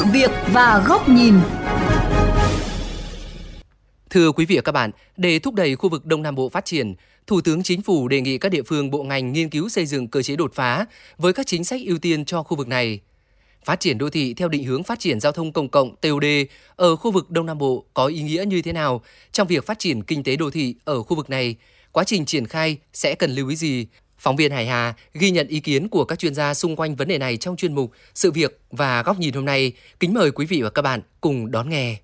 sự việc và góc nhìn. Thưa quý vị và các bạn, để thúc đẩy khu vực Đông Nam Bộ phát triển, Thủ tướng Chính phủ đề nghị các địa phương bộ ngành nghiên cứu xây dựng cơ chế đột phá với các chính sách ưu tiên cho khu vực này. Phát triển đô thị theo định hướng phát triển giao thông công cộng TOD ở khu vực Đông Nam Bộ có ý nghĩa như thế nào trong việc phát triển kinh tế đô thị ở khu vực này? Quá trình triển khai sẽ cần lưu ý gì? Phóng viên Hải Hà ghi nhận ý kiến của các chuyên gia xung quanh vấn đề này trong chuyên mục Sự việc và góc nhìn hôm nay. Kính mời quý vị và các bạn cùng đón nghe.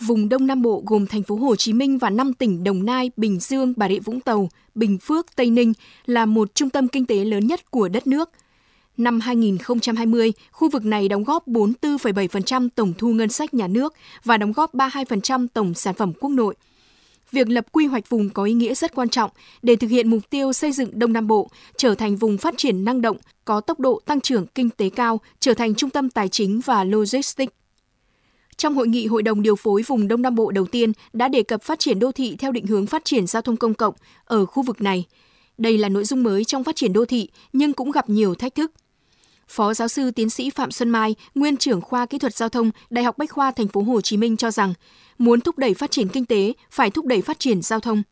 Vùng Đông Nam Bộ gồm thành phố Hồ Chí Minh và 5 tỉnh Đồng Nai, Bình Dương, Bà Rịa Vũng Tàu, Bình Phước, Tây Ninh là một trung tâm kinh tế lớn nhất của đất nước. Năm 2020, khu vực này đóng góp 44,7% tổng thu ngân sách nhà nước và đóng góp 32% tổng sản phẩm quốc nội. Việc lập quy hoạch vùng có ý nghĩa rất quan trọng để thực hiện mục tiêu xây dựng Đông Nam Bộ trở thành vùng phát triển năng động, có tốc độ tăng trưởng kinh tế cao, trở thành trung tâm tài chính và logistics. Trong hội nghị Hội đồng điều phối vùng Đông Nam Bộ đầu tiên đã đề cập phát triển đô thị theo định hướng phát triển giao thông công cộng ở khu vực này. Đây là nội dung mới trong phát triển đô thị nhưng cũng gặp nhiều thách thức. Phó giáo sư tiến sĩ Phạm Xuân Mai, nguyên trưởng khoa kỹ thuật giao thông, Đại học Bách khoa Thành phố Hồ Chí Minh cho rằng, muốn thúc đẩy phát triển kinh tế phải thúc đẩy phát triển giao thông.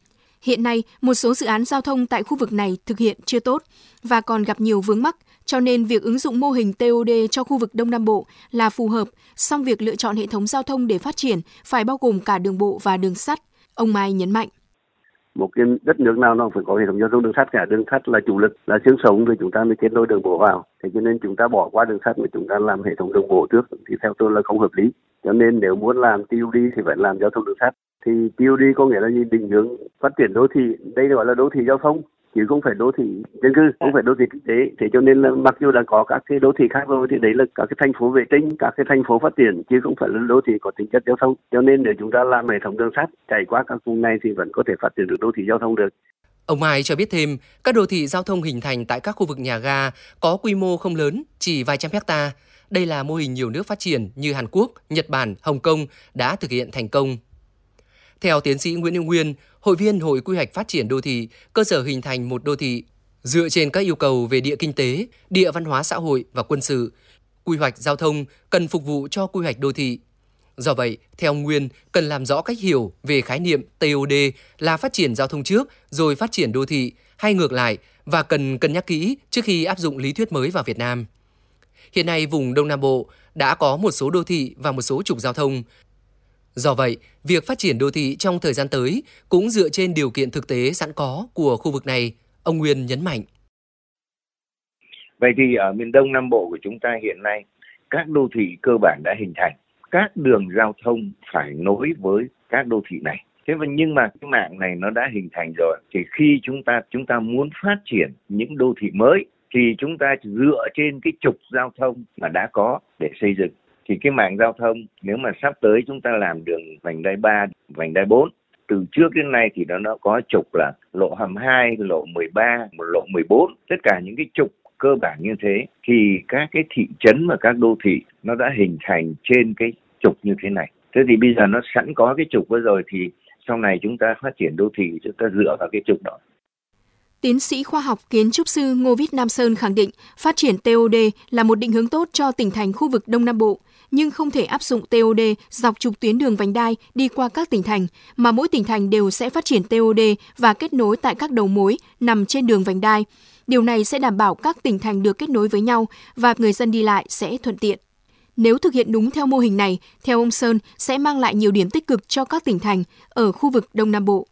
Hiện nay, một số dự án giao thông tại khu vực này thực hiện chưa tốt và còn gặp nhiều vướng mắc, cho nên việc ứng dụng mô hình TOD cho khu vực Đông Nam Bộ là phù hợp, song việc lựa chọn hệ thống giao thông để phát triển phải bao gồm cả đường bộ và đường sắt. Ông Mai nhấn mạnh một cái đất nước nào nó phải có hệ thống giao thông đường sắt cả. Đường sắt là chủ lực, là xương sống rồi chúng ta mới kết nối đường bộ vào. Thế cho nên chúng ta bỏ qua đường sắt mà chúng ta làm hệ thống đường bộ trước thì theo tôi là không hợp lý. Cho nên nếu muốn làm TOD thì phải làm giao thông đường sắt. Thì TOD có nghĩa là gì? Định hướng phát triển đô thị. Đây gọi là đô thị giao thông chứ không phải đô thị dân cư không phải đô thị kinh tế thế cho nên là mặc dù đã có các cái đô thị khác rồi thì đấy là các cái thành phố vệ tinh các cái thành phố phát triển chứ không phải là đô thị có tính chất giao thông cho nên nếu chúng ta làm hệ thống đường sắt chạy qua các vùng này thì vẫn có thể phát triển được đô thị giao thông được Ông Mai cho biết thêm, các đô thị giao thông hình thành tại các khu vực nhà ga có quy mô không lớn, chỉ vài trăm hecta. Đây là mô hình nhiều nước phát triển như Hàn Quốc, Nhật Bản, Hồng Kông đã thực hiện thành công. Theo tiến sĩ Nguyễn Hữu Nguyên, hội viên Hội Quy hoạch Phát triển Đô thị, cơ sở hình thành một đô thị dựa trên các yêu cầu về địa kinh tế, địa văn hóa xã hội và quân sự. Quy hoạch giao thông cần phục vụ cho quy hoạch đô thị. Do vậy, theo Nguyên, cần làm rõ cách hiểu về khái niệm TOD là phát triển giao thông trước rồi phát triển đô thị hay ngược lại và cần cân nhắc kỹ trước khi áp dụng lý thuyết mới vào Việt Nam. Hiện nay, vùng Đông Nam Bộ đã có một số đô thị và một số trục giao thông, Do vậy, việc phát triển đô thị trong thời gian tới cũng dựa trên điều kiện thực tế sẵn có của khu vực này, ông Nguyên nhấn mạnh. Vậy thì ở miền Đông Nam Bộ của chúng ta hiện nay, các đô thị cơ bản đã hình thành. Các đường giao thông phải nối với các đô thị này. Thế mà nhưng mà cái mạng này nó đã hình thành rồi thì khi chúng ta chúng ta muốn phát triển những đô thị mới thì chúng ta dựa trên cái trục giao thông mà đã có để xây dựng thì cái mạng giao thông nếu mà sắp tới chúng ta làm đường vành đai 3, vành đai 4 từ trước đến nay thì nó nó có trục là lộ 22, lộ 13, lộ 14, tất cả những cái trục cơ bản như thế thì các cái thị trấn và các đô thị nó đã hình thành trên cái trục như thế này. Thế thì bây giờ nó sẵn có cái trục đó rồi thì sau này chúng ta phát triển đô thị chúng ta dựa vào cái trục đó. Tiến sĩ khoa học kiến trúc sư Ngô Vít Nam Sơn khẳng định phát triển TOD là một định hướng tốt cho tỉnh thành khu vực Đông Nam Bộ nhưng không thể áp dụng TOD dọc trục tuyến đường vành đai đi qua các tỉnh thành, mà mỗi tỉnh thành đều sẽ phát triển TOD và kết nối tại các đầu mối nằm trên đường vành đai. Điều này sẽ đảm bảo các tỉnh thành được kết nối với nhau và người dân đi lại sẽ thuận tiện. Nếu thực hiện đúng theo mô hình này, theo ông Sơn, sẽ mang lại nhiều điểm tích cực cho các tỉnh thành ở khu vực Đông Nam Bộ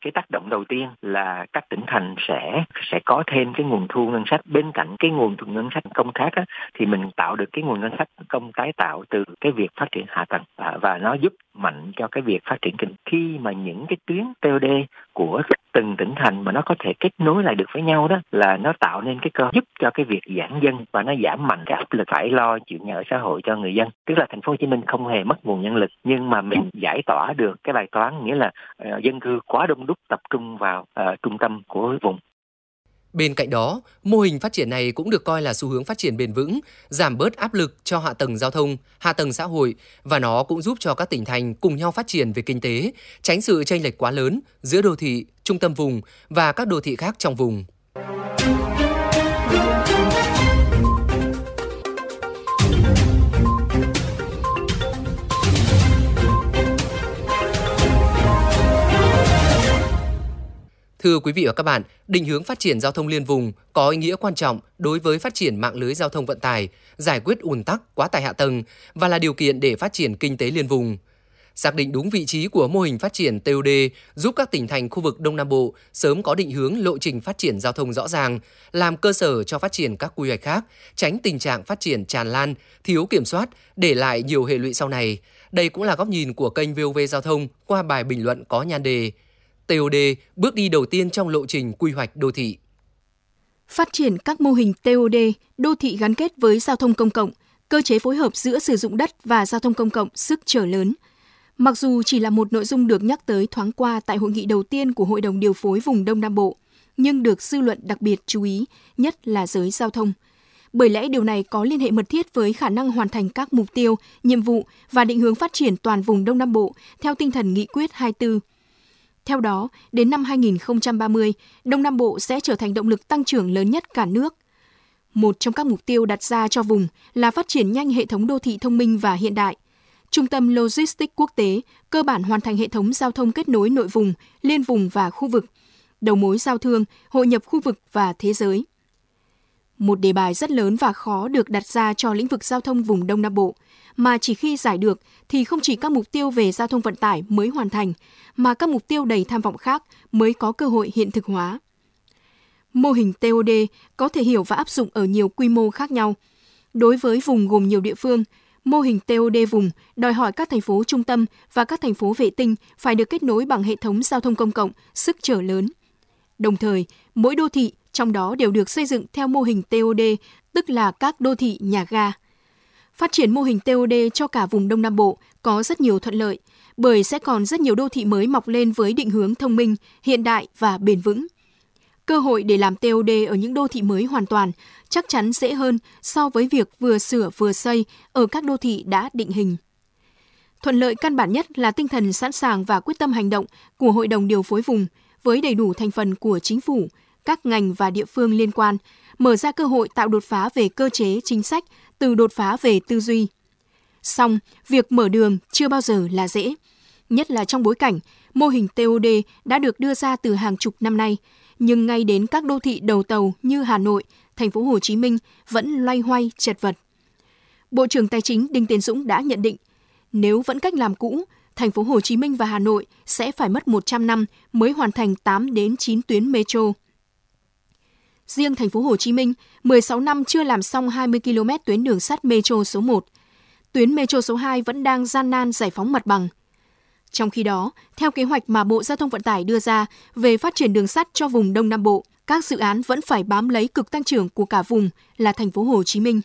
cái tác động đầu tiên là các tỉnh thành sẽ sẽ có thêm cái nguồn thu ngân sách. Bên cạnh cái nguồn thu ngân sách công khác á, thì mình tạo được cái nguồn ngân sách công tái tạo từ cái việc phát triển hạ tầng à, và nó giúp mạnh cho cái việc phát triển kinh khi mà những cái tuyến TOD của từng tỉnh thành mà nó có thể kết nối lại được với nhau đó là nó tạo nên cái cơ giúp cho cái việc giãn dân và nó giảm mạnh cái áp lực phải lo chịu nhà ở xã hội cho người dân. Tức là thành phố Hồ Chí Minh không hề mất nguồn nhân lực nhưng mà mình giải tỏa được cái bài toán nghĩa là uh, dân cư quá đông đúc tập trung vào uh, trung tâm của vùng. Bên cạnh đó, mô hình phát triển này cũng được coi là xu hướng phát triển bền vững, giảm bớt áp lực cho hạ tầng giao thông, hạ tầng xã hội và nó cũng giúp cho các tỉnh thành cùng nhau phát triển về kinh tế, tránh sự chênh lệch quá lớn giữa đô thị, trung tâm vùng và các đô thị khác trong vùng. Thưa quý vị và các bạn, định hướng phát triển giao thông liên vùng có ý nghĩa quan trọng đối với phát triển mạng lưới giao thông vận tải, giải quyết ùn tắc, quá tải hạ tầng và là điều kiện để phát triển kinh tế liên vùng. Xác định đúng vị trí của mô hình phát triển TOD giúp các tỉnh thành khu vực Đông Nam Bộ sớm có định hướng lộ trình phát triển giao thông rõ ràng, làm cơ sở cho phát triển các quy hoạch khác, tránh tình trạng phát triển tràn lan, thiếu kiểm soát, để lại nhiều hệ lụy sau này. Đây cũng là góc nhìn của kênh VOV Giao thông qua bài bình luận có nhan đề TOD bước đi đầu tiên trong lộ trình quy hoạch đô thị. Phát triển các mô hình TOD, đô thị gắn kết với giao thông công cộng, cơ chế phối hợp giữa sử dụng đất và giao thông công cộng sức trở lớn. Mặc dù chỉ là một nội dung được nhắc tới thoáng qua tại hội nghị đầu tiên của Hội đồng điều phối vùng Đông Nam Bộ, nhưng được dư luận đặc biệt chú ý, nhất là giới giao thông. Bởi lẽ điều này có liên hệ mật thiết với khả năng hoàn thành các mục tiêu, nhiệm vụ và định hướng phát triển toàn vùng Đông Nam Bộ theo tinh thần nghị quyết 24 theo đó, đến năm 2030, Đông Nam Bộ sẽ trở thành động lực tăng trưởng lớn nhất cả nước. Một trong các mục tiêu đặt ra cho vùng là phát triển nhanh hệ thống đô thị thông minh và hiện đại. Trung tâm Logistics quốc tế cơ bản hoàn thành hệ thống giao thông kết nối nội vùng, liên vùng và khu vực, đầu mối giao thương, hội nhập khu vực và thế giới. Một đề bài rất lớn và khó được đặt ra cho lĩnh vực giao thông vùng Đông Nam Bộ – mà chỉ khi giải được thì không chỉ các mục tiêu về giao thông vận tải mới hoàn thành, mà các mục tiêu đầy tham vọng khác mới có cơ hội hiện thực hóa. Mô hình TOD có thể hiểu và áp dụng ở nhiều quy mô khác nhau. Đối với vùng gồm nhiều địa phương, mô hình TOD vùng đòi hỏi các thành phố trung tâm và các thành phố vệ tinh phải được kết nối bằng hệ thống giao thông công cộng sức trở lớn. Đồng thời, mỗi đô thị trong đó đều được xây dựng theo mô hình TOD, tức là các đô thị nhà ga. Phát triển mô hình TOD cho cả vùng Đông Nam Bộ có rất nhiều thuận lợi, bởi sẽ còn rất nhiều đô thị mới mọc lên với định hướng thông minh, hiện đại và bền vững. Cơ hội để làm TOD ở những đô thị mới hoàn toàn chắc chắn dễ hơn so với việc vừa sửa vừa xây ở các đô thị đã định hình. Thuận lợi căn bản nhất là tinh thần sẵn sàng và quyết tâm hành động của Hội đồng điều phối vùng với đầy đủ thành phần của chính phủ, các ngành và địa phương liên quan, mở ra cơ hội tạo đột phá về cơ chế chính sách từ đột phá về tư duy. Song, việc mở đường chưa bao giờ là dễ, nhất là trong bối cảnh mô hình TOD đã được đưa ra từ hàng chục năm nay, nhưng ngay đến các đô thị đầu tàu như Hà Nội, thành phố Hồ Chí Minh vẫn loay hoay chật vật. Bộ trưởng Tài chính Đinh Tiến Dũng đã nhận định, nếu vẫn cách làm cũ, thành phố Hồ Chí Minh và Hà Nội sẽ phải mất 100 năm mới hoàn thành 8 đến 9 tuyến metro. Riêng thành phố Hồ Chí Minh, 16 năm chưa làm xong 20 km tuyến đường sắt Metro số 1. Tuyến Metro số 2 vẫn đang gian nan giải phóng mặt bằng. Trong khi đó, theo kế hoạch mà Bộ Giao thông Vận tải đưa ra về phát triển đường sắt cho vùng Đông Nam Bộ, các dự án vẫn phải bám lấy cực tăng trưởng của cả vùng là thành phố Hồ Chí Minh.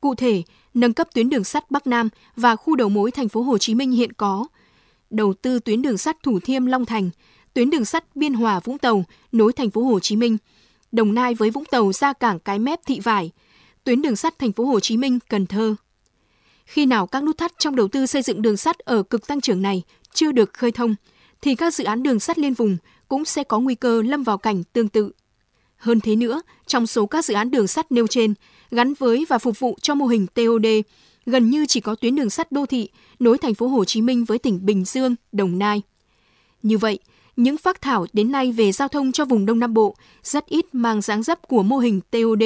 Cụ thể, nâng cấp tuyến đường sắt Bắc Nam và khu đầu mối thành phố Hồ Chí Minh hiện có, đầu tư tuyến đường sắt Thủ Thiêm Long Thành, tuyến đường sắt Biên Hòa Vũng Tàu nối thành phố Hồ Chí Minh – Đồng Nai với Vũng Tàu ra cảng Cái Mép Thị Vải, tuyến đường sắt thành phố Hồ Chí Minh, Cần Thơ. Khi nào các nút thắt trong đầu tư xây dựng đường sắt ở cực tăng trưởng này chưa được khơi thông, thì các dự án đường sắt liên vùng cũng sẽ có nguy cơ lâm vào cảnh tương tự. Hơn thế nữa, trong số các dự án đường sắt nêu trên, gắn với và phục vụ cho mô hình TOD, gần như chỉ có tuyến đường sắt đô thị nối thành phố Hồ Chí Minh với tỉnh Bình Dương, Đồng Nai. Như vậy, những phác thảo đến nay về giao thông cho vùng Đông Nam Bộ rất ít mang dáng dấp của mô hình TOD.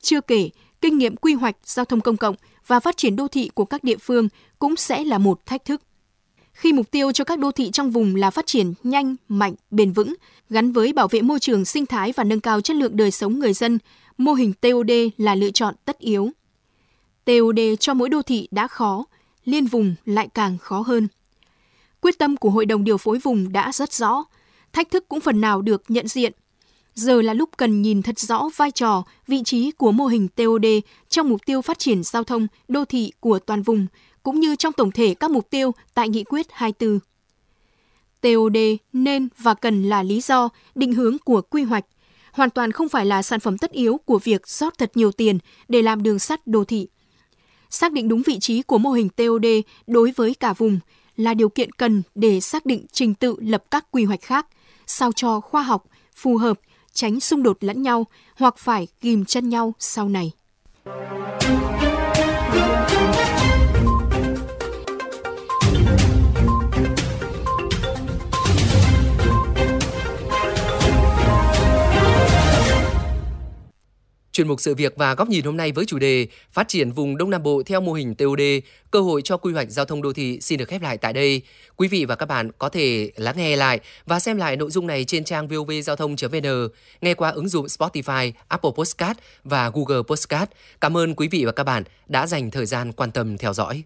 Chưa kể, kinh nghiệm quy hoạch giao thông công cộng và phát triển đô thị của các địa phương cũng sẽ là một thách thức. Khi mục tiêu cho các đô thị trong vùng là phát triển nhanh, mạnh, bền vững, gắn với bảo vệ môi trường sinh thái và nâng cao chất lượng đời sống người dân, mô hình TOD là lựa chọn tất yếu. TOD cho mỗi đô thị đã khó, liên vùng lại càng khó hơn. Quyết tâm của Hội đồng điều phối vùng đã rất rõ, thách thức cũng phần nào được nhận diện. Giờ là lúc cần nhìn thật rõ vai trò, vị trí của mô hình TOD trong mục tiêu phát triển giao thông, đô thị của toàn vùng, cũng như trong tổng thể các mục tiêu tại Nghị quyết 24. TOD nên và cần là lý do, định hướng của quy hoạch, hoàn toàn không phải là sản phẩm tất yếu của việc rót thật nhiều tiền để làm đường sắt đô thị. Xác định đúng vị trí của mô hình TOD đối với cả vùng là điều kiện cần để xác định trình tự lập các quy hoạch khác, sao cho khoa học, phù hợp, tránh xung đột lẫn nhau hoặc phải ghim chân nhau sau này. Chuyên mục sự việc và góc nhìn hôm nay với chủ đề Phát triển vùng Đông Nam Bộ theo mô hình TOD, cơ hội cho quy hoạch giao thông đô thị xin được khép lại tại đây. Quý vị và các bạn có thể lắng nghe lại và xem lại nội dung này trên trang vovgiao thông.vn, nghe qua ứng dụng Spotify, Apple Podcast và Google Podcast. Cảm ơn quý vị và các bạn đã dành thời gian quan tâm theo dõi.